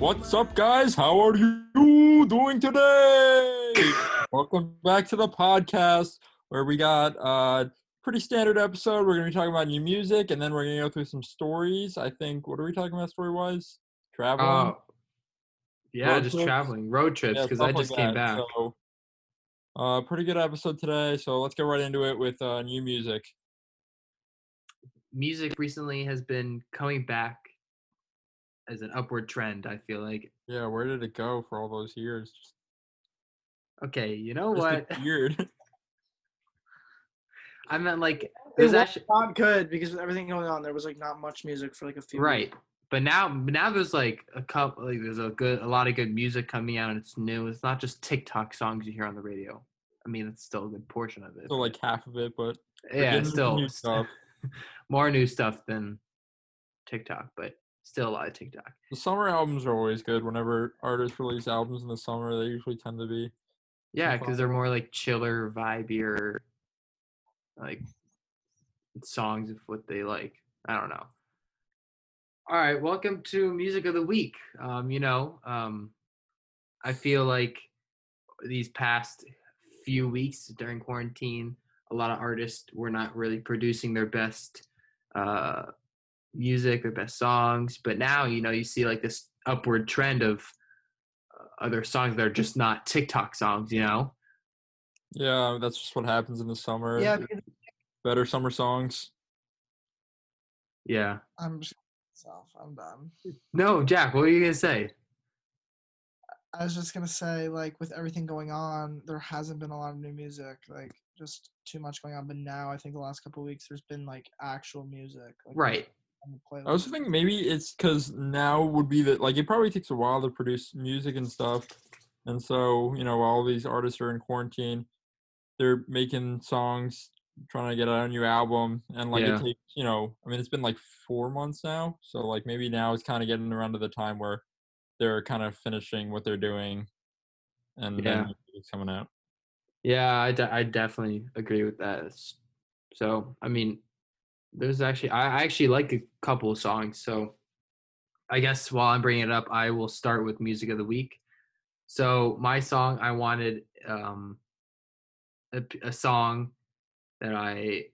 What's up, guys? How are you doing today? Welcome back to the podcast where we got a pretty standard episode. We're going to be talking about new music and then we're going to go through some stories. I think, what are we talking about story wise? Traveling? Oh, yeah, Road just trips? traveling, road trips, because stuff I like just came that. back. So, uh, pretty good episode today. So let's get right into it with uh, new music. Music recently has been coming back as an upward trend. I feel like. Yeah, where did it go for all those years? Just, Okay, you know just what? Weird. I meant like It there's was actually not good because with everything going on, there was like not much music for like a few. weeks. right, but now now there's like a couple like there's a good a lot of good music coming out and it's new. It's not just TikTok songs you hear on the radio. I mean, it's still a good portion of it. so, like half of it, but yeah, still new stuff. more new stuff than TikTok, but still a lot of TikTok. The summer albums are always good. Whenever artists release albums in the summer, they usually tend to be. Yeah, because they're more like chiller, vibier, like songs of what they like. I don't know. All right, welcome to music of the week. Um, you know, um, I feel like these past few weeks during quarantine, a lot of artists were not really producing their best uh, music, their best songs. But now, you know, you see like this upward trend of uh, other songs that are just not TikTok songs. You know. Yeah, that's just what happens in the summer. Yeah, because Better summer songs. Yeah. I'm just myself. I'm done. No, Jack, what were you gonna say? I was just gonna say, like, with everything going on, there hasn't been a lot of new music. Like, just too much going on. But now, I think the last couple of weeks, there's been like actual music. Like, Right. On the playlist. I also think maybe it's because now would be that like it probably takes a while to produce music and stuff, and so you know all these artists are in quarantine, they're making songs, trying to get out a new album, and like Yeah. it takes you know I mean it's been like four months now, so like maybe now it's kind of getting around to the time where they're kind of finishing what they're doing, and Yeah. then it's coming out. Yeah, I, de- I definitely agree with that. So, I mean, there's actually I, actually like a couple of songs. So, I guess while I'm bringing it up, I will start with music of the week. So, my song I wanted um a song that I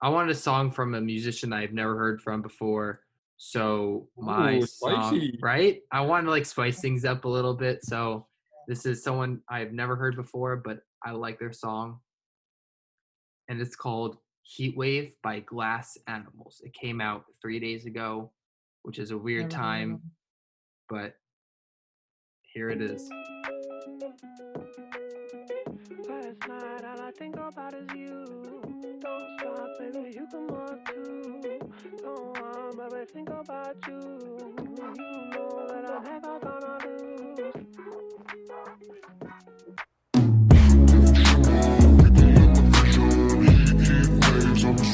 I wanted a song from a musician I've never heard from before. So my Ooh, song, right? I want to like spice things up a little bit. So this is someone I've never heard before, but I like their song. And it's called Heat Wave by Glass Animals. It came out three days ago, which is a weird Never heard of time, but here it is. Last night, all I think about is you. Don't stop, baby, you come up too. Don't want, baby, think about you. You know that I'm never gonna Sometimes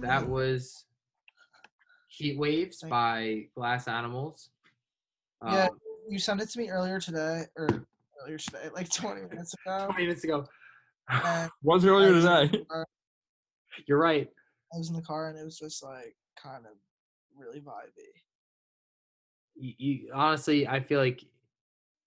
that was Heat Waves by Glass Animals. Yeah. Um, You sent it to me earlier today, or earlier today, like 20 minutes ago. 20 minutes ago. Was earlier was in the today. You're right. I was in the car, and it was just like kind of really vibey. You, you, honestly, I feel like,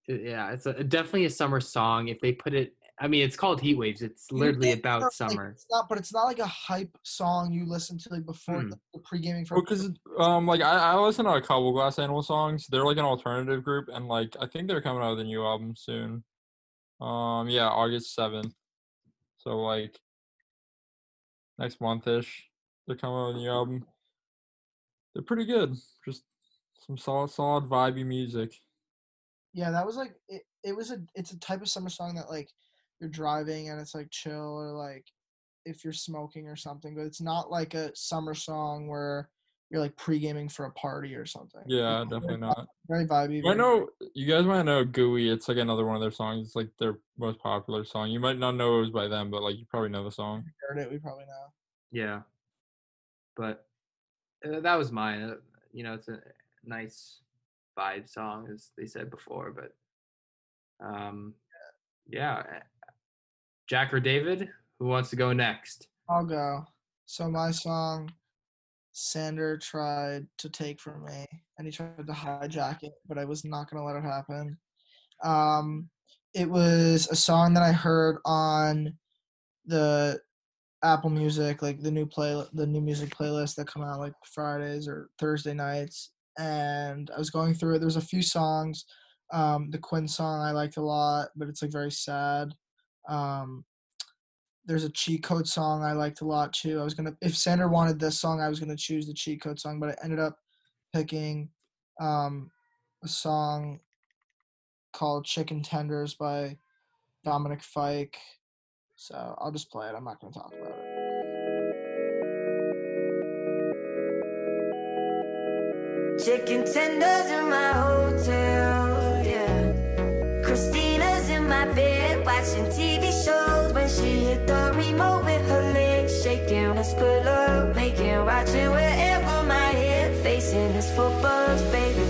uh, yeah, it's a, definitely a summer song. If they put it, I mean, it's called Heat Waves. It's literally think about it's not, like, summer. it's not, but it's not like a hype song you listen to like before Hmm. the, the pre-gaming for. Because um like I, I listen to a couple Glass Animal songs. They're like an alternative group, and like I think they're coming out with a new album soon. Um yeah, August seventh. So like next month ish, they're coming out with a new album. They're pretty good. Just some solid, solid vibey music. Yeah, that was like it. It was a. It's a type of summer song that like you're driving and it's like chill or like if you're smoking or something, but it's not like a summer song where you're like pre-gaming for a party or something. Yeah, It's definitely very, not. Very vibey. I know you guys might know Gooey. It's like another one of their songs. It's like their most popular song. You might not know it was by them, but like you probably know the song. heard it. We probably know. Yeah. But uh, that was mine. Uh, you know, it's a nice vibe song, as they said before. But um, yeah. Jack or David, who wants to go next? I'll go. So my song, Sander tried to take from me, and he tried to hijack it, but I was not gonna let it happen. Um, it was a song that I heard on the Apple Music, like the new play, the new music playlist that come out like Fridays or Thursday nights, and I was going through it. There's a few songs. Um, the Quinn song I liked a lot, but it's like very sad. Um, there's a cheat code song I liked a lot too. I was gonna if Sander wanted this song, I was gonna choose the cheat code song, but I ended up picking um, a song called Chicken Tenders by Dominic Fike. So I'll just play it. I'm not gonna talk about it. Chicken tenders in my hotel, my bed watching TV shows when she hit the remote with her legs shaking. Let's pull up, making, watching wherever my head facing is footballs, baby.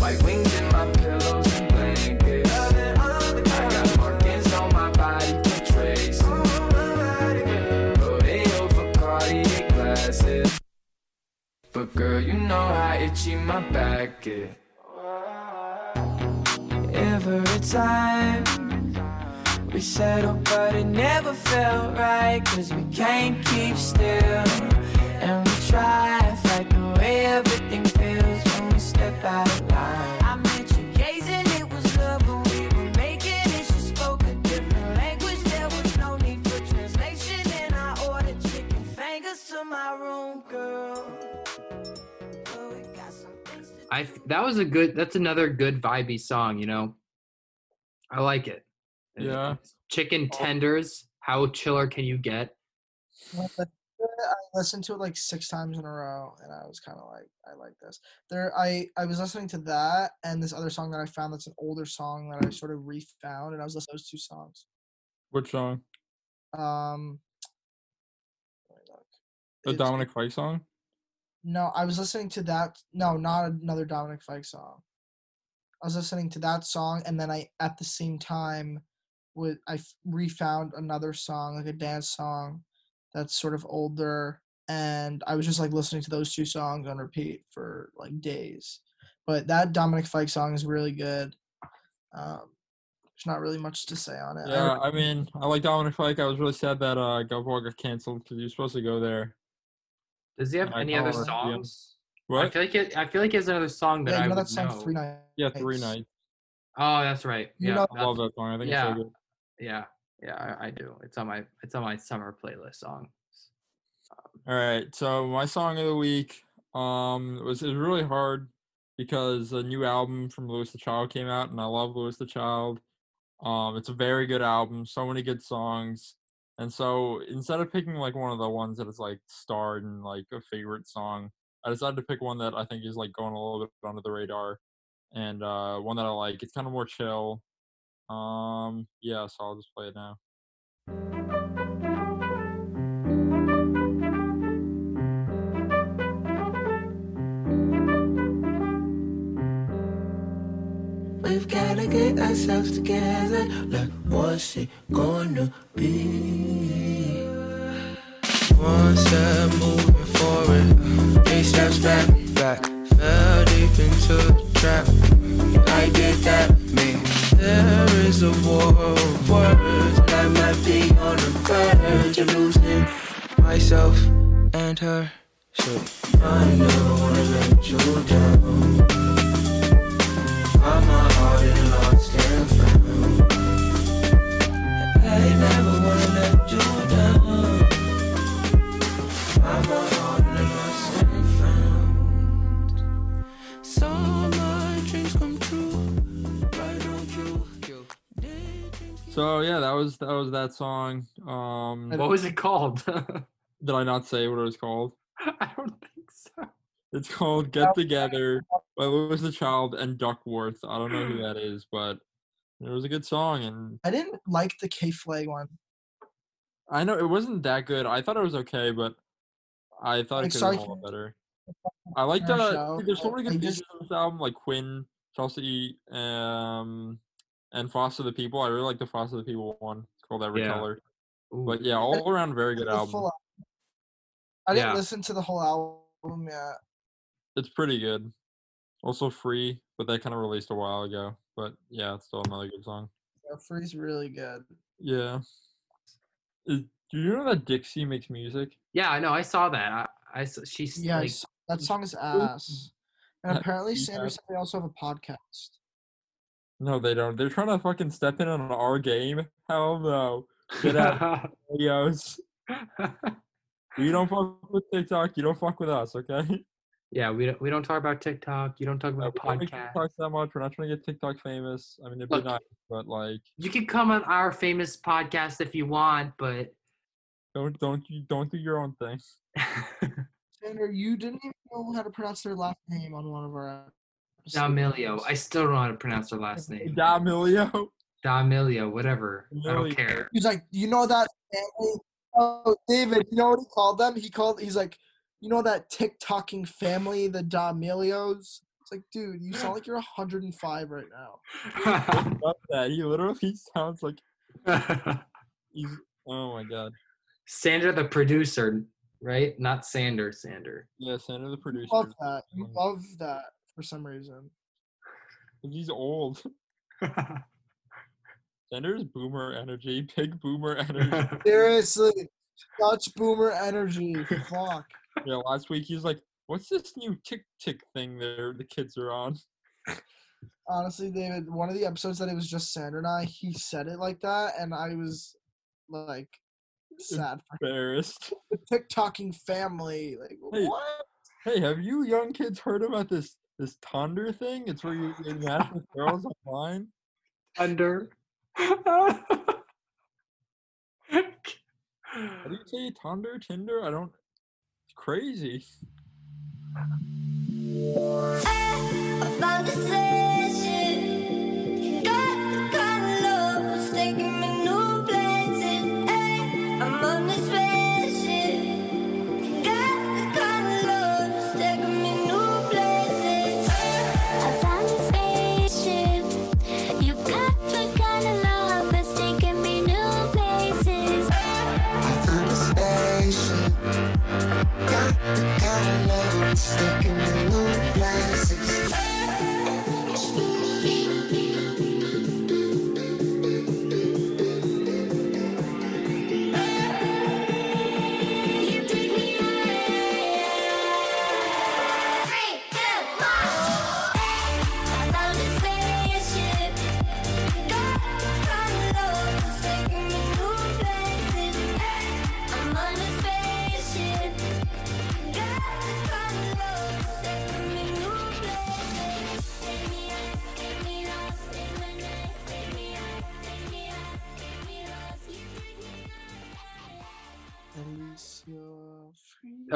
White wings in my pillows and blankets. I got markings on my body for trace. Rodeo for Cartier glasses. But girl, you know how itchy my back get. Every time we settle, but it never felt right. Cause we can't keep still. And we try to fight the way everything feels when we step out of line. I met you gazing, it was love when we were making it. You spoke a different language, there was no need for translation. And I ordered chicken fingers to my room, girl. But we got some things to I th- that was a good. That's another good vibey song. You know, I like it. Yeah. Chicken tenders. How chiller can you get? I listened to it like six times in a row, and I was kind of like, I like this. There, I I was listening to that and this other song that I found that's an older song that I sort of refound, and I was listening to those two songs. Which song? Um. The Dominic Fike song? No, I was listening to that. No, not another Dominic Fike song. I was listening to that song, and then I, at the same time, would I refound another song, like a dance song, that's sort of older, and I was just like listening to those two songs on repeat for like days. But that Dominic Fike song is really good. Um, there's not really much to say on it. I Yeah, I mean, I like Dominic Fike. I was really sad that uh, Gulfport got canceled because he was supposed to go there. Does he have I any other know, yeah. songs? I feel like it, I feel like he has another song that yeah, I you know would that song know. Three Nights. Yeah, Three Nights. Oh, that's right. You yeah, know- I love that song. I think yeah. it's so good. yeah, yeah. I, I do. It's on my it's on my summer playlist song. All right, so my song of the week um was it was really hard because a new album from Louis the Child came out, and I love Louis the Child. Um, it's a very good album, so many good songs, and so instead of picking like one of the ones that is like starred in like a favorite song, I decided to pick one that I think is like going a little bit under the radar, and uh, one that I like. It's kind of more chill. Um, yeah, so I'll just play it now. We've gotta get ourselves together. Like, what's it gonna be? One step moving forward, three steps back, back. Fell deep into the trap. I did that, me. There is a war of words, I might be on the verge of losing myself and her. So I never wanna let you down. I'm my heart and lost and found. I never wanna let you down. So So yeah, that was that was that song. Um, What was it called? did I not say what it was called? I don't think so. It's called "Get Together" by Louis the Child and Duckwrth. I don't know who that is, but it was a good song, and I didn't like the K.Flay one. I know it wasn't that good. I thought it was okay, but I thought Like, it could sorry, have been a lot better. I liked Our uh, show, there's so many I good just- features on this album, like Quinn, Chelsea, um, and Foster the People. I really like the Foster the People one. It's called Every Yeah. Color. Ooh. But yeah, all around very good The album. I didn't Yeah. listen to the whole album yet. It's pretty good. Also free, but they kind of released a while ago. But yeah, it's still another good song. Yeah, Free's really good. Yeah. Is, do you know that Dixie makes music? yeah, I know. I saw that. I she's Yeah, I like, that song is ass. And apparently, Sanders said they also have a podcast. No, they don't. They're trying to fucking step in on our game. Hell no. Get out, videos. We don't fuck with TikTok. You don't fuck with us, okay? yeah, we don't we don't talk about TikTok. You don't talk Yeah, about we don't make podcasts. TikToks that much. We're not trying to get TikTok famous. I mean, it'd be nice, but like, You can come on our famous podcast if you want, but don't don't you don't do your own thing. Sandra, you didn't even know how to pronounce their last name on one of our episodes. D'Amelio. I still don't know how to pronounce her last name. D'Amelio. D'Amelio, whatever. I don't care. He's like, you know that family? Oh, David, you know what he called them? He called. He's like, you know that TikToking family, the D'Amelios. It's like, dude, you sound like you're 105 right now. Love that. He literally sounds like he's. Oh my god. Sandra, the producer, right? Not Sander. Sander. Yeah, Sandra the producer. Love that. You love that for some reason. He's old. Sandra's boomer energy. Big boomer energy. Seriously, such boomer energy. Fuck. yeah, last week he's like, "What's this new tick tick thing there the kids are on?" Honestly, David, one of the episodes that it was just Sandra and I, he said it like that, and I was like sad Embarrassed. the TikToking family. Like, Hey. what? Hey, have you young kids heard about this this Tonder thing? It's where you you match with girls online. Under. How do you say Tonder? Tinder? I don't. It's crazy.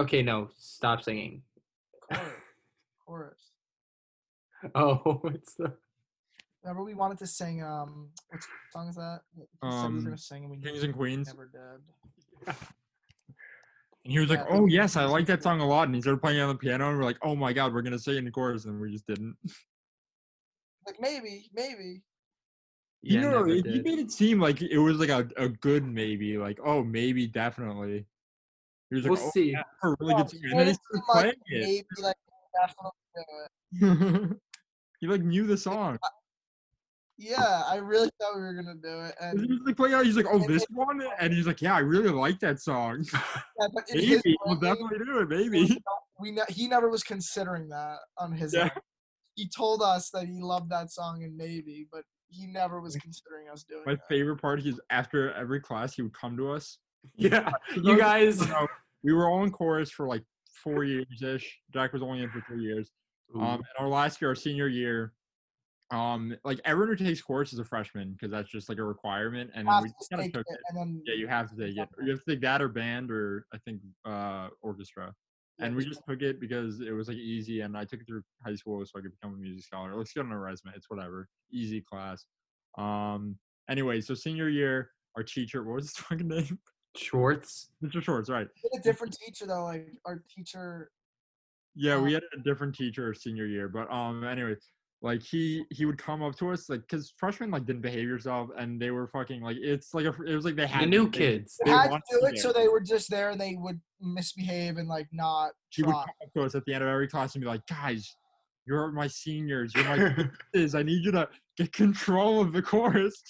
okay, no, stop singing. Chorus. Chorus. Oh, it's the. Remember, we wanted to sing. Um, what song is that? He said we were Um, gonna sing, and we Kings and Queens. never did. And he was like, "Oh yes, I like that song a lot." And he started playing it on the piano, and we're like, "Oh my god, we're gonna sing in the chorus," and we just didn't. Like maybe, maybe. You Yeah, know, never he did. made it seem like it was like a, a good maybe, like oh maybe definitely. He was like, We'll "Oh, see. that's a really No, good song," he and then made it like maybe, like definitely do it. it. he like knew the song. Yeah, I really thought we were gonna do it, And he was like playing out. He's like, "Oh, this it- one," and he's like, "Yeah, I really like that song. yeah, but in his maybe we'll brain, definitely do it. Maybe." we ne- he never was considering that on his Yeah. end. He told us that he loved that song and maybe, but he never was considering us doing My that. favorite part is after every class, he would come to us. Yeah, you guys. we were all in chorus for like four years ish. Jack was only in for three years. Um, and our last year, our senior year, um like everyone who takes chorus is a freshman because that's just like a requirement, and then we just kind of took it, it. and then Yeah, you have to take it. You have to take that or band or I think uh orchestra. And we just took it because it was like easy, and I took it through high school so I could become a music scholar. It looks good on a resume. It's whatever, easy class. Um. Anyway, so senior year, our teacher, what was his fucking name? Schwartz. Mr. Schwartz, right? We had a different teacher though. Like our teacher, Yeah, we Oh. had a different teacher senior year, but um, anyway, like he he would come up to us like because freshmen like didn't behave yourself, and they were fucking like it's like a it was like they had The new be- kids. They had to do it, be so they were just there and they would misbehave and like not He would try. come up to us at the end of every class and be like, guys, you're my seniors, you're my is I need you to get control of the chorus.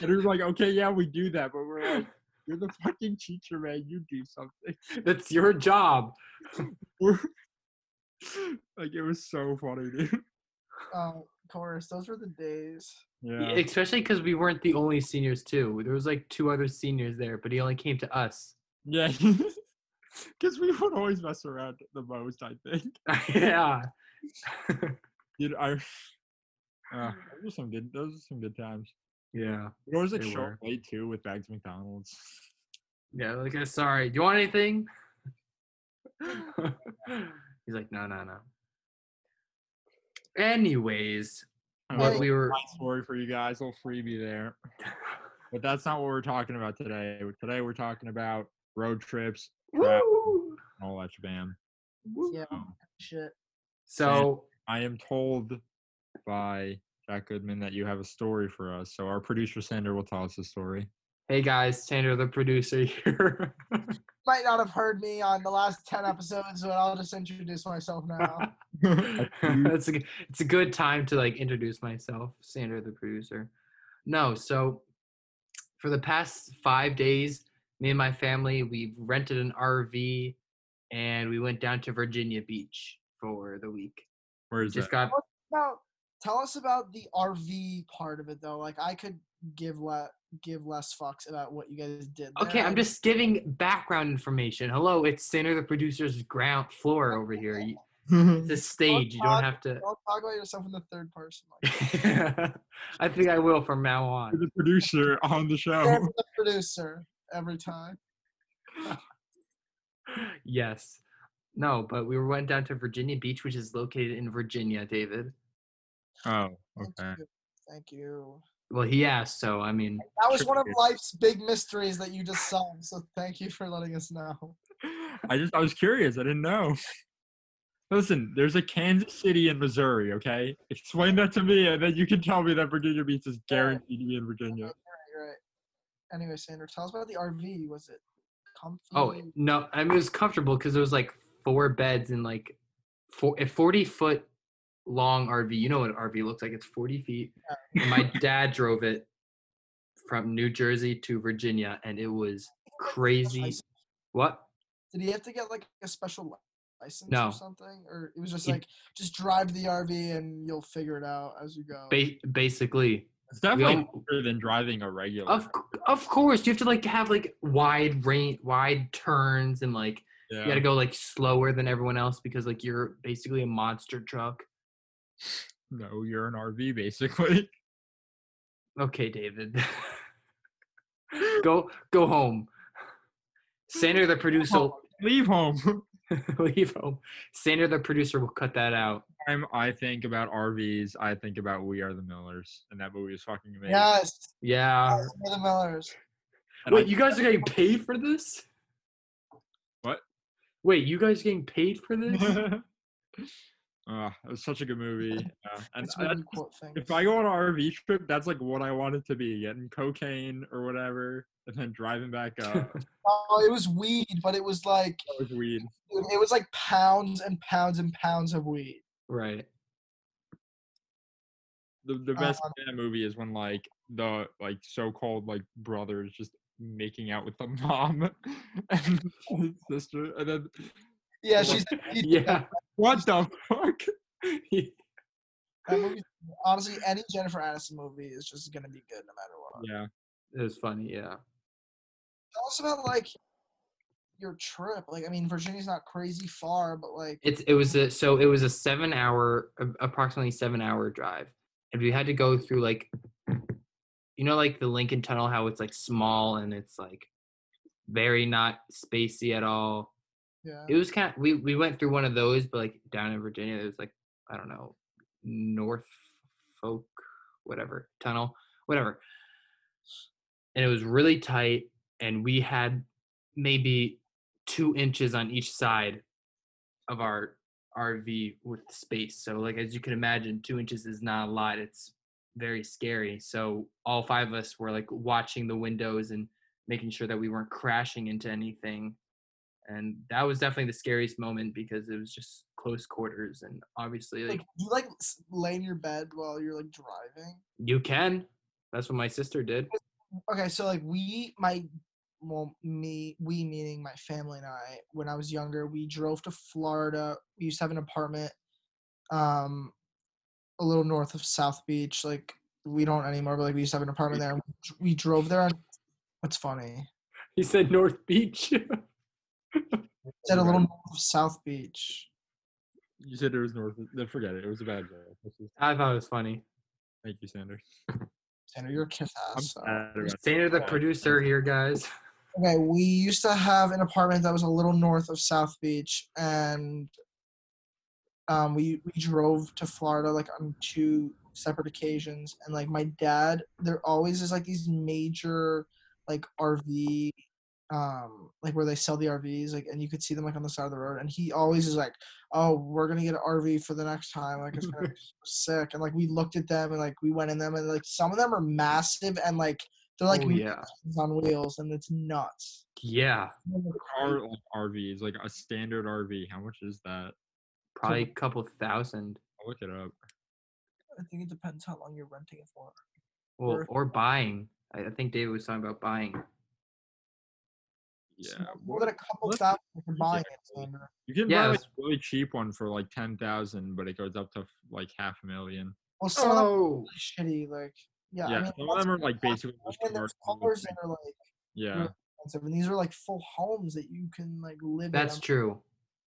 and we were like, okay, yeah, we do that, but we're like, you're the fucking teacher, man. You do something. That's your job. Like it was so funny, dude. Um, chorus. Those were the days. Yeah. Especially because we weren't the only seniors too. There was like two other seniors there, but he only came to us. Yeah. Because we would always mess around the most, I think. yeah. You know, I, uh, those are some good. Those are some good times. Yeah. We was like short show were. up late too with bags McDonald's. Yeah. Like, uh, sorry. Do you want anything? He's like, no, no, no. Anyways, I what have we were. nice story for you guys. Little freebie there. But that's not what we're talking about today. Today we're talking about road trips, travel, Woo! and all that shabam. Yeah, shit. So I am told by Jack Goodman that you have a story for us. So our producer Sander will tell us the story. Hey guys, Sander the producer here. Might not have heard me on the last ten episodes, but I'll just introduce myself now. it's a g- it's a good time to like introduce myself, Sander the producer. No, so for the past five days, me and my family we've rented an RV, and we went down to Virginia Beach for the week. Where is Just that? got Now, tell us about the RV part of it, though. Like, I could give le- give less fucks about what you guys did. okay. I'm just giving background information. Hello, it's Sandra, the producer's ground floor over here. You- It's a stage. You don't have to. Don't talk about yourself in the third person. Like, I think I will from now on. You're the producer on the show. You're the producer every time. yes. No, but we went down to Virginia Beach, which is located in Virginia, David. Oh, Thank okay. you. Thank you. Well, he asked, so I mean, That was one of life's big mysteries that you just solved. So thank you for letting us know. I just I was curious. I didn't know. Listen, there's a Kansas City in Missouri. Okay, explain that to me, and then you can tell me that Virginia Beach is guaranteed to be in Virginia. Right, right. Anyway, Sandra, tell us about the RV. Was it oh, comfy? oh no, I mean it was comfortable because there was like four beds and like four, a forty foot long RV. You know what an RV looks like? It's forty feet. And my dad drove it from New Jersey to Virginia, and it was crazy. What? Did he have to get like a special license No. or something, or it was just He- like just drive the RV and you'll figure it out as you go? Ba- basically, It's definitely all- better than driving a regular. Of of course, you have to like have like wide range, wide turns, and like yeah. you got to go like slower than everyone else because like you're basically a monster truck. No, you're an RV basically. Okay, David, go go home. Sandra, the producer, Leave home. leave home. Sandra, the producer, will cut that out. Time I think about RVs, I think about We Are the Millers, and that movie is fucking amazing. Yes, Yeah. we're the Millers. And I- Wait, you guys are getting paid for this? What? Wait, you guys are getting paid for this? Ah, it was such a good movie. Yeah. And That's where that's we quote things. if I go on an RV trip, that's like what I want it to be: getting cocaine or whatever, and then driving back up. Oh, it was weed, but it was like with weed. it was like pounds and pounds and pounds of weed. right. The the best Um, in that movie is when like the like so-called like brothers just making out with the mom and his sister, and then Yeah, she's Yeah. What the fuck? that movie. Honestly, any Jennifer Aniston movie is just gonna be good no matter what. Yeah, It was funny, yeah. Tell us about like your trip. Like, I mean, Virginia's not crazy far, but like, It's it was a so it was a seven hour approximately seven hour drive, and we had to go through like, you know, like the Lincoln Tunnel, how it's like small and it's like very not spacey at all. Yeah. It was kind of we we went through one of those, but like down in Virginia, was like I don't know, Norfolk, whatever tunnel, whatever. And it was really tight, and we had maybe two inches on each side of our RV with space. So like as you can imagine, two inches is not a lot. It's very scary. So all five of us were like watching the windows and making sure that we weren't crashing into anything and that was definitely the scariest moment because it was just close quarters and obviously like Like, you like lay in your bed while you're like driving. you can that's what my sister did Okay, so like we, my, well, me, we meaning my family and I, when I was younger, we drove to Florida. We used to have an apartment, um, a little north of South Beach. Like we don't anymore, but like we used to have an apartment there. We drove there on. What's funny? he said north beach Said a little north of South Beach. You said it was north. Then forget it. It was a bad joke. This i thought it was funny Thank you, Sanders. Tanner, you're a kiss I'm ass. so. Sander, the producer here guys Okay, we used to have an apartment that was a little north of South Beach, and um, we we drove to Florida like on two separate occasions. And like my dad, there always is like these major like RV, um, like where they sell the RVs, like, and you could see them like on the side of the road. And he always is like, "Oh, we're gonna get an RV for the next time. Like it's gonna be so sick." And like we looked at them and like we went in them, and like some of them are massive and like they're like oh yeah on wheels, and it's nuts. yeah Car like RVs, like a standard RV. How much is that? probably a couple thousand I'll look it up. I think it depends how long you're renting it for. well, Or- or buying I, I think david was talking about buying It's Yeah, more than a couple what- thousand if you're you buying it. You can Yeah, buy it like a really cheap one for like ten thousand, but it goes up to like half a million. Well, some of them are oh really shitty. Like, yeah, Yeah, I mean, some of them are like that's- basically just and cars that are like Yeah, expensive, and these are like full homes that you can like live that's in. true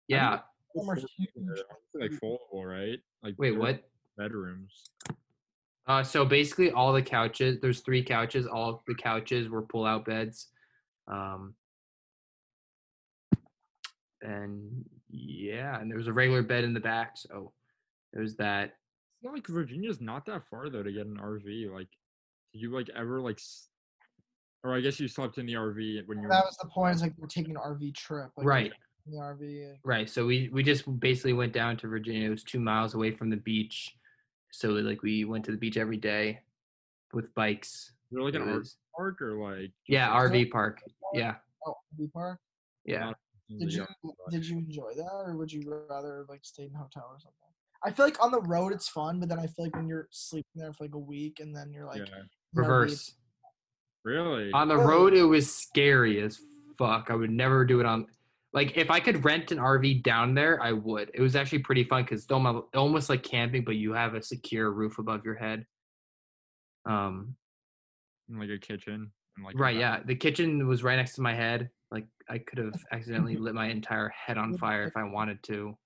yeah Some are huge. Like foldable, right? Like wait what Bedrooms. Uh, so basically, all the couches. There's three couches. All the couches were pull-out beds. Um, and yeah, and there was a regular bed in the back. So there's that. It's not like Virginia's not that far though to get an RV. Like, did you like ever like, s- or I guess you slept in the RV when you. That was the point. Is like we're taking an RV trip. Like, Right, The RV. like, right. So we we just basically went down to Virginia. It was two miles away from the beach. So like we went to the beach every day with bikes. Is there like an It RV park or like? yeah, Is there RV park. Yeah, Oh, RV park. yeah. Did you did you enjoy that, or would you rather like stay in a hotel or something? I feel like on the road it's fun, but then I feel like when you're sleeping there for like a week and then you're like Yeah. in the RV, Reverse. Really? On the road, it was scary as fuck. I would never do it on. Like, if I could rent an RV down there, I would. It was actually pretty fun because it's almost like camping, but you have a secure roof above your head. Um, like a kitchen and like right, yeah. The kitchen was right next to my head. Like, I could have accidentally lit my entire head on fire if I wanted to,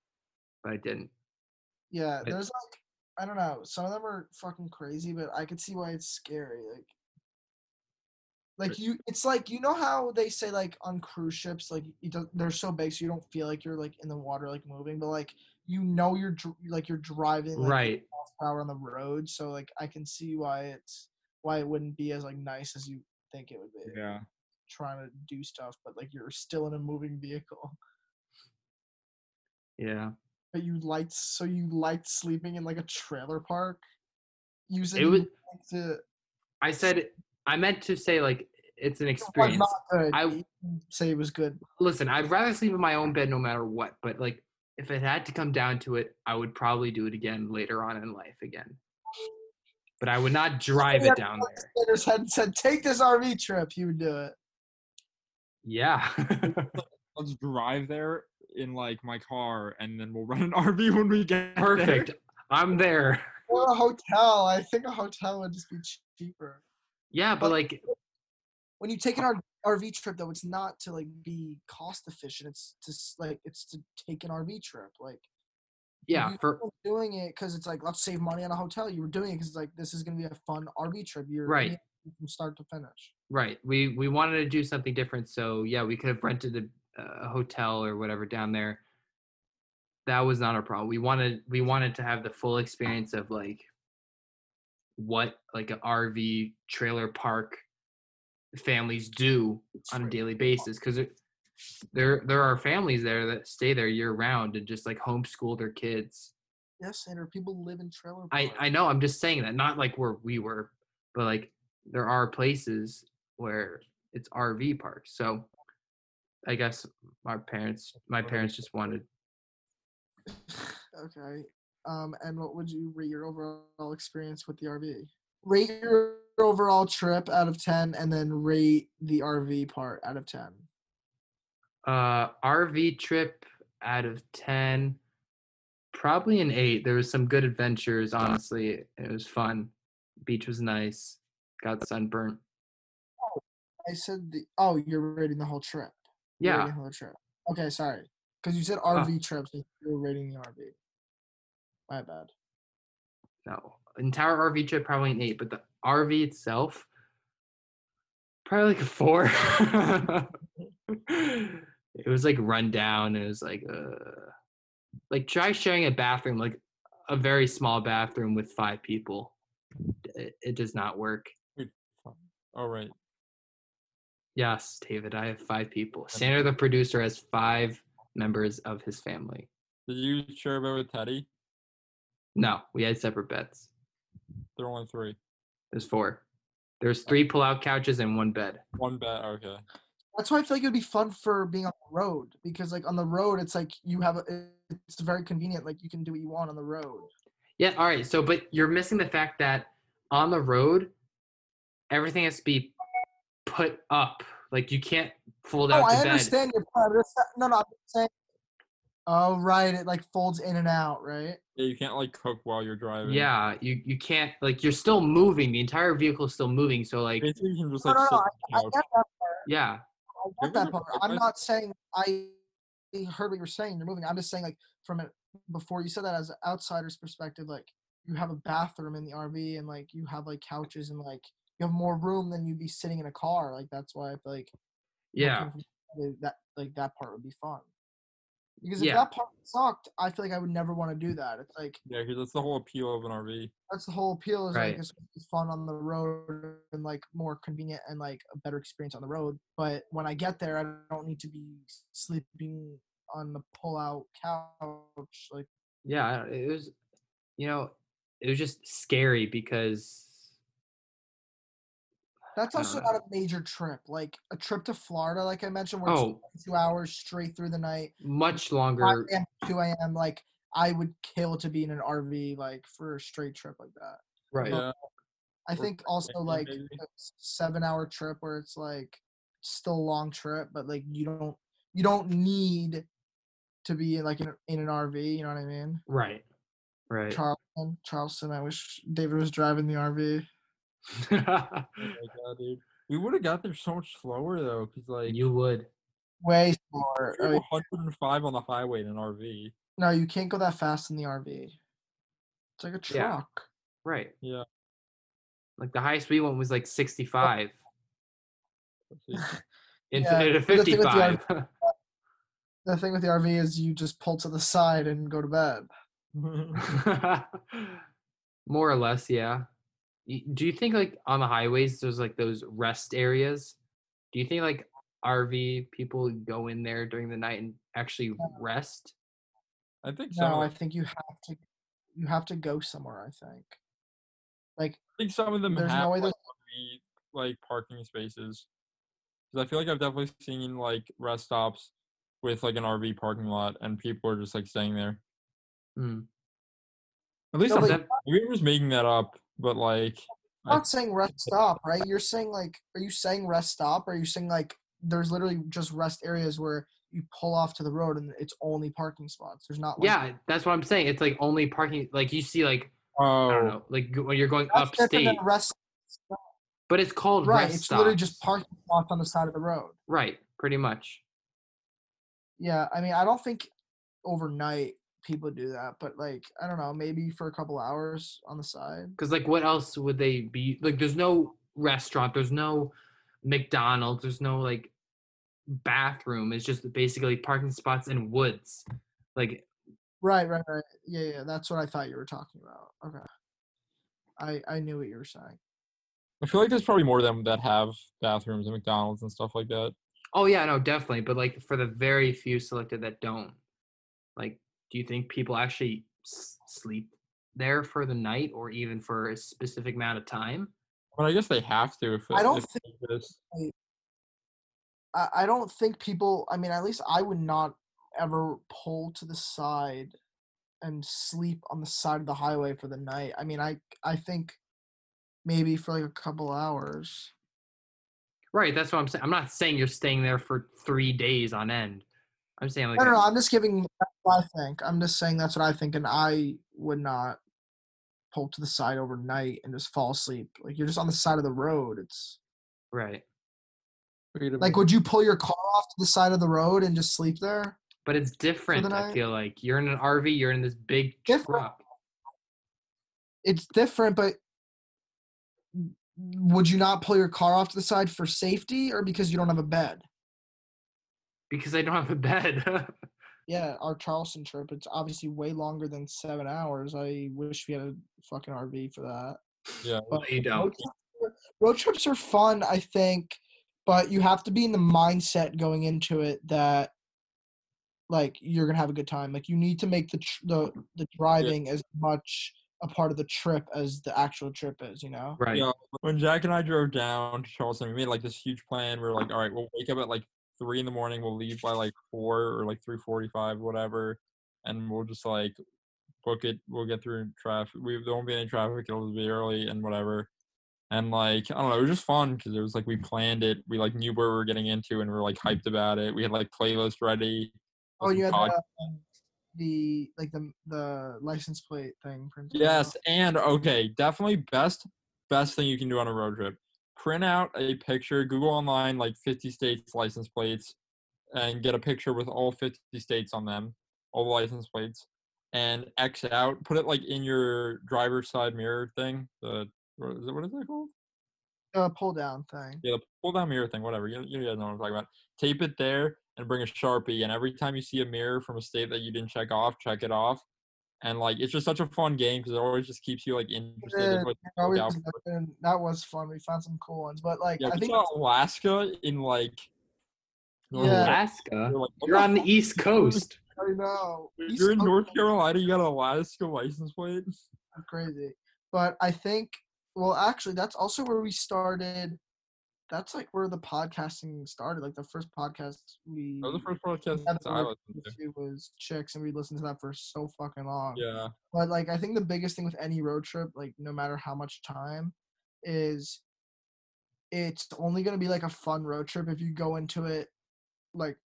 but I didn't. Yeah, there's like I don't know. Some of them are fucking crazy, but I could see why it's scary. Like, like you, it's like you know how they say like on cruise ships, like you don't, they're so big, so you don't feel like you're like in the water, like moving, but like you know you're dr- like you're driving like, Right. power on the road. So like I can see why it's why it wouldn't be as like nice as you think it would be. Yeah. Trying to do stuff, but like you're still in a moving vehicle. Yeah. But you liked so you liked sleeping in like a trailer park. You said It was. to I said, I meant to say, like, it's an experience. I- say it was good. listen, I'd rather sleep in my own bed no matter what, but like if it had to come down to it, I would probably do it again later on in life again. But I would not drive it down there. Said, "Take this RV trip." You would do it. Yeah. Let's drive there in like my car, and then we'll rent an RV when we get there. Perfect. I'm there. Or a hotel. I think a hotel would just be cheaper. Yeah, but like When you take an RV trip, though, it's not to like be cost efficient. It's to like it's to take an RV trip. Like yeah for doing it because it's like let's save money on a hotel. You were doing it because it's like this is gonna be a fun RV trip. You're Right. from start to finish. Right. We we wanted to do something different, so yeah, we could have rented a, a hotel or whatever down there. That was not our problem. We wanted we wanted to have the full experience of like what like an RV trailer park families do on a daily basis because there there are families there that stay there year round and just like homeschool their kids. Yes, and people live in trailer. I. I know. I'm just saying that, not like where we were, but like there are places where it's RV parks. So I guess my parents, my parents just wanted. okay. Um, and what would you rate your overall experience with the RV? Rate your overall trip out of ten, and then rate the RV part out of ten. Uh, RV trip out of ten, probably an eight. There was some good adventures. Honestly, it was fun. Beach was nice. Got sunburnt. I said the. Oh, you're rating the whole trip. You're Yeah. the whole trip. Okay, sorry. Because you said RV trips, and you were rating the RV. My bad. No, entire RV trip probably an eight, but the RV itself probably like a four. it was like run down. It was like uh, like try sharing a bathroom, like a very small bathroom with five people. It, it does not work. All right. Yes, David, I have five people. Sandra, the producer, has five members of his family. Did you share a bed with Teddy? No, we had separate beds. There were only three. There's four. There's three pull-out couches and one bed. One bed. Okay. That's why I feel like it would be fun for being on the road because, like, on the road, it's like you have a, it's very convenient. Like, you can do what you want on the road. Yeah, all right. So, but you're missing the fact that on the road, everything has to be put up. Like you can't fold out Oh, the I bed. understand your point. I'm No, no, I'm saying. Oh, right. It like folds in and out, right? Yeah, you can't like cook while you're driving. Yeah, you you can't like you're still moving. The entire vehicle is still moving. So like Basically, you can just like no, sit no. I, I get couch. that. yeah, I You're get that part. I'm not saying I heard what you were saying. You're moving. I'm just saying, like, from it before you said that as an outsider's perspective, like, you have a bathroom in the RV and like you have like couches and like you have more room than you'd be sitting in a car. Like, that's why I feel like yeah, looking from the- that like that part would be fun. Because if Yeah. that part sucked, I feel like I would never want to do that. It's like Yeah, because that's the whole appeal of an RV. that's the whole appeal is Right. like it's, it's fun on the road and like more convenient and like a better experience on the road but when i get there i don't need to be sleeping on the pull out couch like yeah. It was, you know, it was just scary because that's also uh-huh. don't a major trip like a trip to florida like i mentioned where Oh. it's two hours straight through the night much 5 longer. a.m. 2 a.m like i would kill to be in an rv like for a straight trip like that Right. Um, yeah. I Or think also weekend, like maybe? a seven hour trip where it's like still a long trip, but like you don't you don't need to be like in, in an RV. You know what I mean? Right. Right. Charleston, Charleston. I wish David was driving the RV. Oh my god, dude. We would have got there so much slower though, because like you would. Way slower. I mean, 105 on the highway in an RV. no, you can't go that fast in the RV. It's like a Yeah. truck. Right. Yeah. Like the highest we went was like 65. Let's. Infinite of but the thing with the 55. The thing with the RV is you just pull to the side and go to bed. More or less, yeah. Y- Do you think like on the highways there's like those rest areas? Do you think like RV people go in there during the night and actually rest? I think so No, I think you have to you have to go somewhere. I think. Like I think some of them there's have no way like, there's RV, like parking spaces. Because I feel like I've definitely seen like rest stops with like an RV parking lot, and people are just like staying there. Hmm. At least No, I'm but- maybe I'm just making that up, but like I'm not saying rest stop, right? You're saying like, are you saying rest stop? Or are you saying like, there's literally just rest areas where you pull off to the road and it's only parking spots. There's not. Like, Yeah, that's what I'm saying. It's like only parking like you see like oh, I don't oh, know, like when you're going that's different upstate, than rest. but it's called Right, rest it's literally just stops. parking spots on the side of the road. Right, pretty much. Yeah, I mean, I don't think overnight people do that, but like I don't know, maybe for a couple hours on the side. Because like, what else would they be like? There's no restaurant. There's no McDonald's. There's no like bathroom. It's just basically parking spots in woods. Like, Right, right, right. Yeah, yeah. That's what I thought you were talking about. Okay. I I knew what you were saying. I feel like there's probably more of them that have bathrooms and McDonald's and stuff like that. oh yeah, no, definitely. But like, for the very few selected that don't, like, do you think people actually s- sleep there for the night or even for a specific amount of time? Well, I guess they have to if I uh, don't if think it is. I, I don't think people I mean at least I would not ever pull to the side and sleep on the side of the highway for the night. I mean I I think maybe for like a couple hours. Right. That's what I'm saying. I'm not saying you're staying there for three days on end. I'm saying like I don't know, I'm just giving what I think. I'm just saying that's what I think and I would not pull to the side overnight and just fall asleep. Like you're just on the side of the road. It's right. like would you pull your car off to the side of the road and just sleep there? But it's different. I feel like you're in an RV. You're in this big Different. truck. it's different, but would you not pull your car off to the side for safety or because you don't have a bed? Because I don't have a bed. Yeah, our Charleston trip, it's obviously way longer than seven hours. I wish we had a fucking RV for that. Yeah. well, you don't. Road trips, are, road trips are fun, I think, but you have to be in the mindset going into it that like you're gonna have a good time. Like you need to make the tr- the the driving as much a part of the trip as the actual trip is. You know. Right. Yeah, when Jack and I drove down to Charleston, we made like this huge plan. We are like, all right, we'll wake up at like three in the morning. We'll leave by like four or like three forty-five, whatever, and we'll just like book it. We'll get through traffic. We there won't be any traffic. It'll be early and whatever. And like I don't know, it was just fun because it was like we planned it. We like knew where we were getting into, and we are like hyped about it. We had like playlist ready. Oh, you had the, um, the like the the license plate thing. printed out. Yes, and okay, definitely best best thing you can do on a road trip. Print out a picture, Google online like 50 states license plates, and get a picture with all 50 states on them, all the license plates, and X out. Put it like in your driver's side mirror thing. The what is it? What is that called? Uh, pull down thing. Yeah, the pull down mirror thing. Whatever. You, you guys know what I'm talking about. Tape it there and bring a sharpie. And every time you see a mirror from a state that you didn't check off, check it off. And like it's just such a fun game because it always just keeps you like interested. in Yeah, what always out that was fun. We found some cool ones, but like Yeah, I think Alaska in like. North Yeah. Alaska. We're like, You're on the? East Coast. I know If East You're in Coast North is Carolina. You got an Alaska license plate. crazy, but I think well, actually, that's also where we started. That's like where the podcasting started. Like the first podcast we That was the first podcast had I listened to. to was chicks, and we listened to that for so fucking long. Yeah. But like I think the biggest thing with any road trip, like no matter how much time, is it's only gonna be like a fun road trip if you go into it like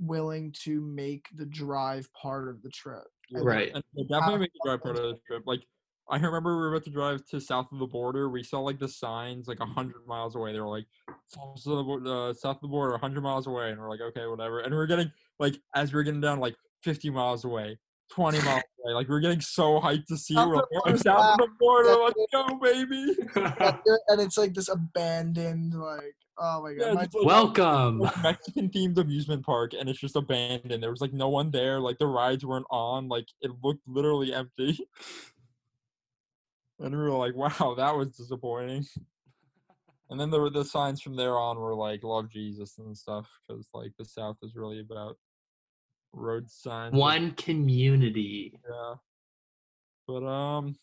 willing to make the drive part of the trip. And, like, Right. And it definitely How make the drive part of the trip. Like I remember we were about to drive to south of the border. We saw like the signs like a hundred miles away. They were like south of the, uh, south of the border, hundred miles away, and we're like, okay, whatever. And we are getting like as we are getting down like fifty miles away, twenty miles away. Like we are getting so hyped to see. it. South We're of like, the "Oh, south of the border, Yeah. let's go, baby. and it's like this abandoned like oh my god. Yeah, my- like, Welcome. Mexican themed amusement park and it's just abandoned. There was like no one there. Like the rides weren't on. Like it looked literally empty. And we were like, wow, that was disappointing. And then there were the signs from there on were like love Jesus and stuff because like the South is really about road signs. One community. yeah. But um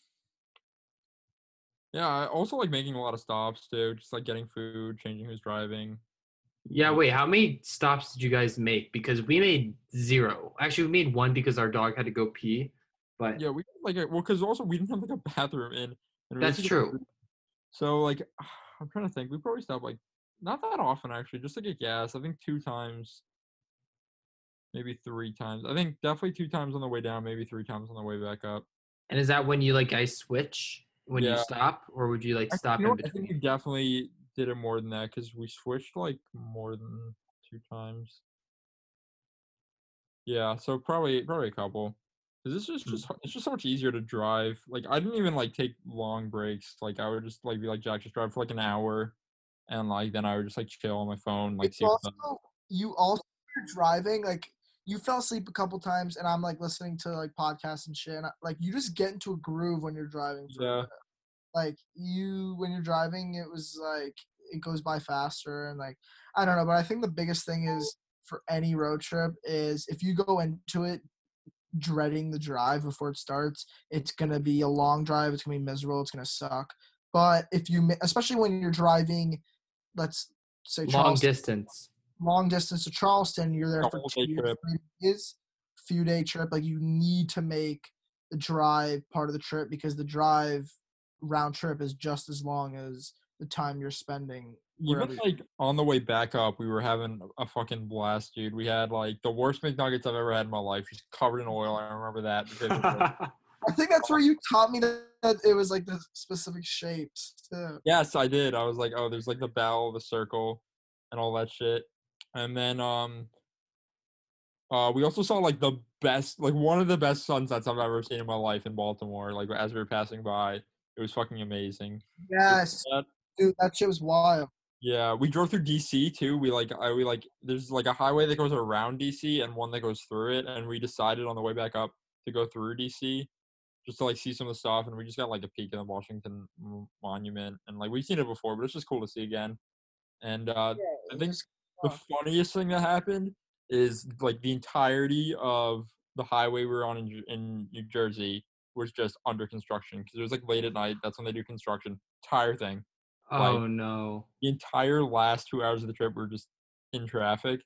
yeah, I also like making a lot of stops too, just like getting food, changing who's driving. Yeah, wait, how many stops did you guys make? Because we made zero. Actually, we made one because our dog had to go pee. But Yeah, we like a, well, because also we didn't have like a bathroom in. and That's true. So like, I'm trying to think. We probably stopped like not that often actually, just to get gas. I think two times, maybe three times. I think definitely two times on the way down, maybe three times on the way back up. and is that when you like I switch when you stop, or would you like Actually, stop you know in what, I think between? we definitely did it more than that because we switched like more than two times. Yeah, so probably probably a couple. 'Cause It's just, mm. just it's just so much easier to drive. Like I didn't even like take long breaks. Like I would just like be like Jack, just drive for like an hour, and like then I would just like chill on my phone, like also you also you're driving like you fell asleep a couple times and I'm like listening to like podcasts and shit. And I, like you just get into a groove when you're driving. Yeah. Like you when you're driving, it was like it goes by faster and like I don't know, but I think the biggest thing is for any road trip is if you go into it dreading the drive before it starts, it's gonna be a long drive. It's gonna be miserable. It's gonna suck. But if you, especially when you're driving, let's say Long Charleston, distance. long distance to Charleston, you're there A for whole two day trip. three days, few day trip. Like you need to make the drive part of the trip because the drive round trip is just as long as the time you're spending. Even wherever- like on the way back up, we were having a fucking blast, dude. We had like the worst McNuggets I've ever had in my life, just covered in oil. I remember that. because of the- I think that's where you taught me that, that it was like the specific shapes. Too. Yes, I did. I was like, oh, there's like the bell, the circle, and all that shit. And then um uh we also saw like the best like one of the best sunsets I've ever seen in my life in Baltimore. Like as we were passing by. It was fucking amazing. Yes, That- dude, that shit was wild. Yeah, we drove through DC too. We like I we like there's like a highway that goes around DC and one that goes through it, and we decided on the way back up to go through DC just to like see some of the stuff, and we just got like a peek of the Washington Monument, and like we've seen it before, but it's just cool to see again. And uh, I think the funniest thing that happened is like the entirety of the highway we were on in, in New Jersey was just under construction because it was like late at night. That's when they do construction. Entire thing oh no. the entire last two hours of the trip were just in traffic,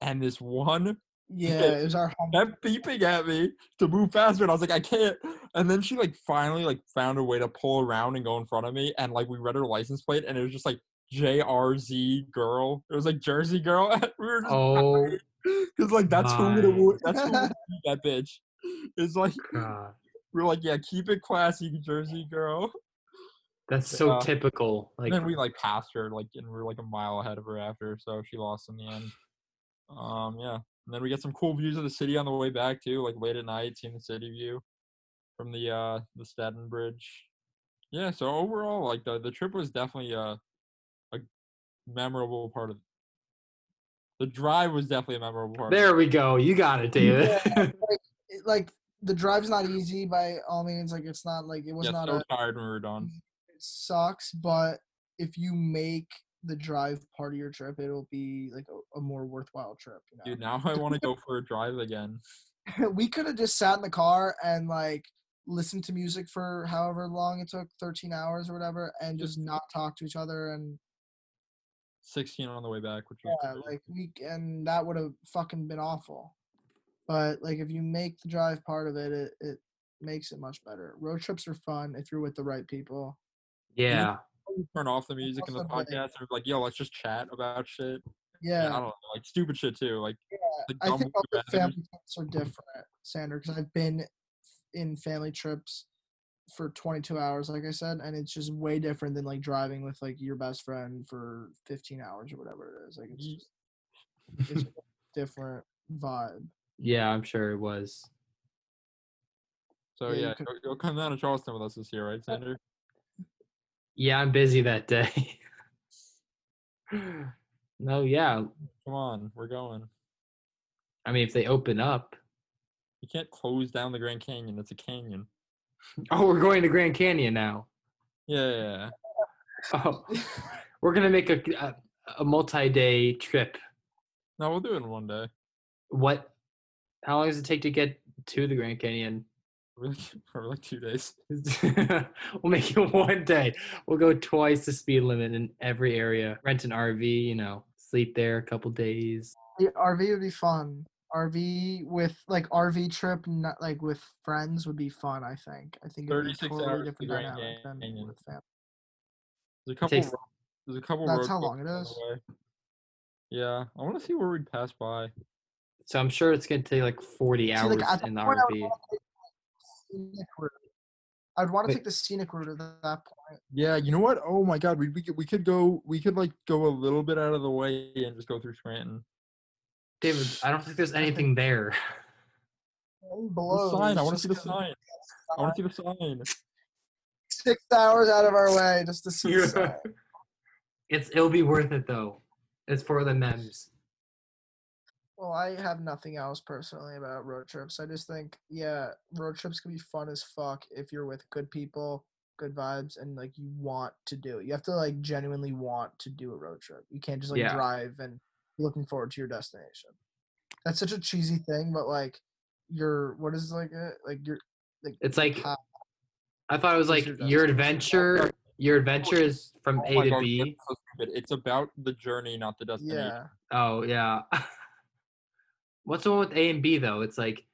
and this one Yeah, it was our home. kept beeping at me to move faster, and I was like, I can't. And then she like finally like found a way to pull around and go in front of me, and like we read her license plate, and it was just like JRZ girl. It was like Jersey girl. we were just Oh because like that's who would my. have that's who that bitch. It's like god. we're like, yeah, keep it classy, Jersey girl. That's so Yeah. typical. Like and then we like passed her like and we are like a mile ahead of her after so she lost in the end um yeah and then we get some cool views of the city on the way back too like late at night seeing the city view from the uh the Staten Bridge yeah so overall like the the trip was definitely a a memorable part of the drive was definitely a memorable part of there we go. You got it, David. It- like the drive's not easy by all means. Like it's not like it was yeah not so a tired when we were done sucks, but if you make the drive part of your trip, it'll be like a, a more worthwhile trip. You know? dude now I want to go for a drive again we could have just sat in the car and like listened to music for however long it took 13 hours or whatever and just not talk to each other and 16 on the way back which yeah great. like we and that would have fucking been awful but like if you make the drive part of it it, it makes it much better road trips are fun if you're with the right people yeah. turn off the music in the podcast and be like, yo, let's just chat about shit. yeah, I don't know, like stupid shit too. Like, like I think other family trips are different, Sander, because I've been in family trips for 22 hours, like I said, and it's just way different than like driving with like your best friend for 15 hours or whatever it is. Like it's mm-hmm. just it's a different vibe. Yeah, I'm sure it was. So Yeah, you yeah, you'll, you'll come down to Charleston with us this year, right, Sander? Yeah, I'm busy that day. no, yeah. Come on, we're going. I mean, if they open up. You can't close down the Grand Canyon. It's a canyon. Oh, we're going to Grand Canyon now. Yeah, yeah, yeah. Oh, we're gonna make a a, a multi-day trip. No, we'll do it in one day. What? How long does it take to get to the Grand Canyon? For like, for like two days. we'll make it one day. We'll go twice the speed limit in every area. Rent an RV, you know, sleep there a couple days. The RV would be fun. RV with like RV trip, not like with friends would be fun. I think. I think it'd be a 36 totally hours different Grand dynamic than Canyon. with family. There's a couple. takes- ro- There's a couple. That's how long it on the is? way. Yeah, I want to see where we'd pass by. So I'm sure it's gonna take like 40 See, hours like, in the that I would RV. Wanna take the scenic route. I'd want to take the scenic route at that point. Yeah, you know what? Oh my God, we we could we could go we could like go a little bit out of the way and just go through Scranton. David, I don't think there's anything there. Wind The sign. I want to see the sign. I want to see the sign. Six hours out of our way just to see the sign. it's it'll be worth it though. It's for the memes. Well, I have nothing else personally about road trips. I just think, yeah, road trips can be fun as fuck if you're with good people, good vibes, and like you want to do it. You have to like genuinely want to do a road trip. You can't just like Yeah. drive and looking forward to your destination. That's such a cheesy thing, but like you're what is like it like you're like It's like how- I thought it was like your your adventure. Your adventure is from Oh A to God, B. so. It's about the journey, not the destination. yeah. Oh yeah. What's the one with A and B though? It's like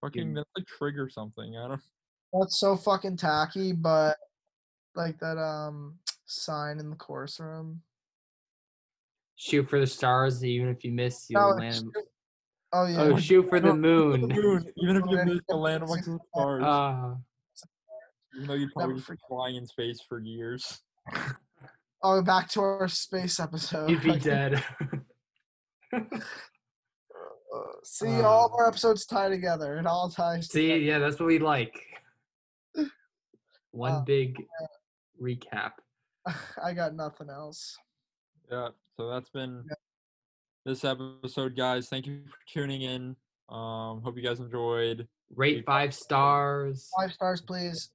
Fucking that's like trigger something. I don't. That's so fucking tacky, but like that um sign in the course room. shoot for the stars, even if you miss, you'll No, land. shoot- Oh yeah. Oh, shoot for the The moon. moon, even if you Land miss the land amongst the stars, Uh, even though you'd probably just be flying in space for years. Oh, back to our space episode. you'd be Like, dead. uh, See, all of our episodes tie together. It all ties. See, together. yeah, that's what we like. One Uh, big recap. I got nothing else. Yeah. So that's been Yeah. this episode, guys. Thank you for tuning in. Um, hope you guys enjoyed. Rate five stars. Five stars, please.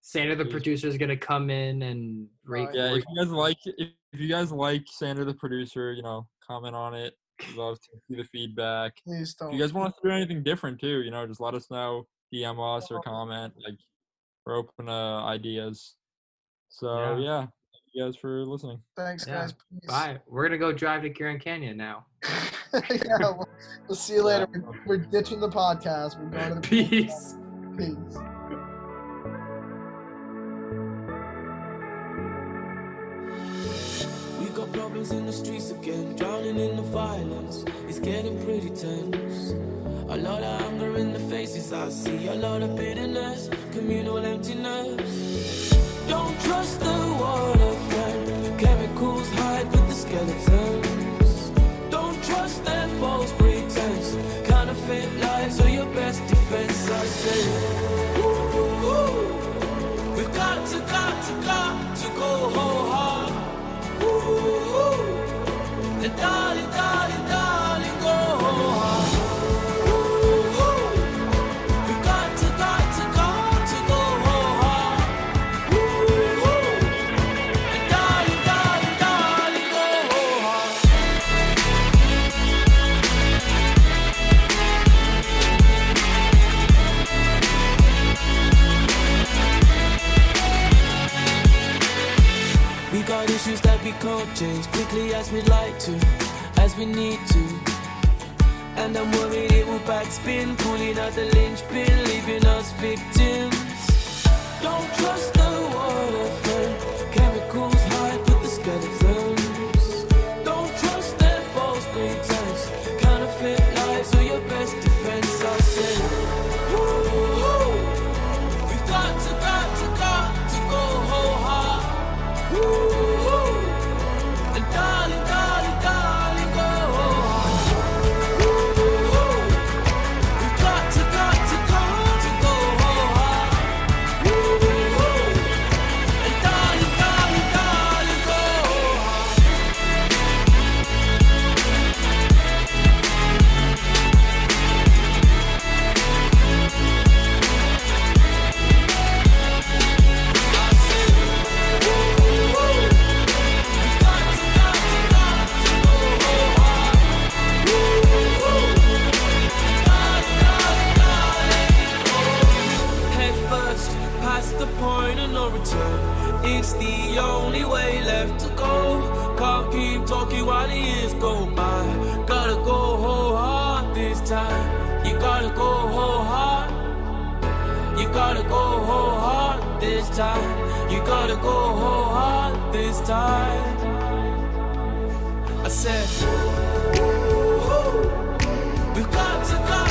Sandra, the producer, is gonna come in and rate. Yeah, if you guys like if, if you guys like Sandra the producer, you know, comment on it. We'd Love to see the feedback. Please don't. If you guys want us to do anything different too, you know, just let us know. DM us or comment. Like we're open to ideas. So Yeah. yeah, thank you guys for listening. Thanks, Yeah, guys. Please. Bye. We're gonna go drive to Grand Canyon now. yeah, we'll, we'll see you later. We're, we're ditching the podcast. We're going to the Peace. Peace. In the streets again, drowning in the violence. It's getting pretty tense. A lot of anger in the faces I see, a lot of bitterness, communal emptiness. Don't trust the water friend. Chemicals hide with the skeletons. Change quickly as we'd like to, as we need to. And I'm worried it will backspin, pulling out the linchpin, leaving us victims. Don't trust return. It's the only way left to go. Can't keep talking while the years go by. Gotta go whole hard this time. You gotta go whole hard. You gotta go whole hard this time. You gotta go whole hard this time. I said, We've got to go.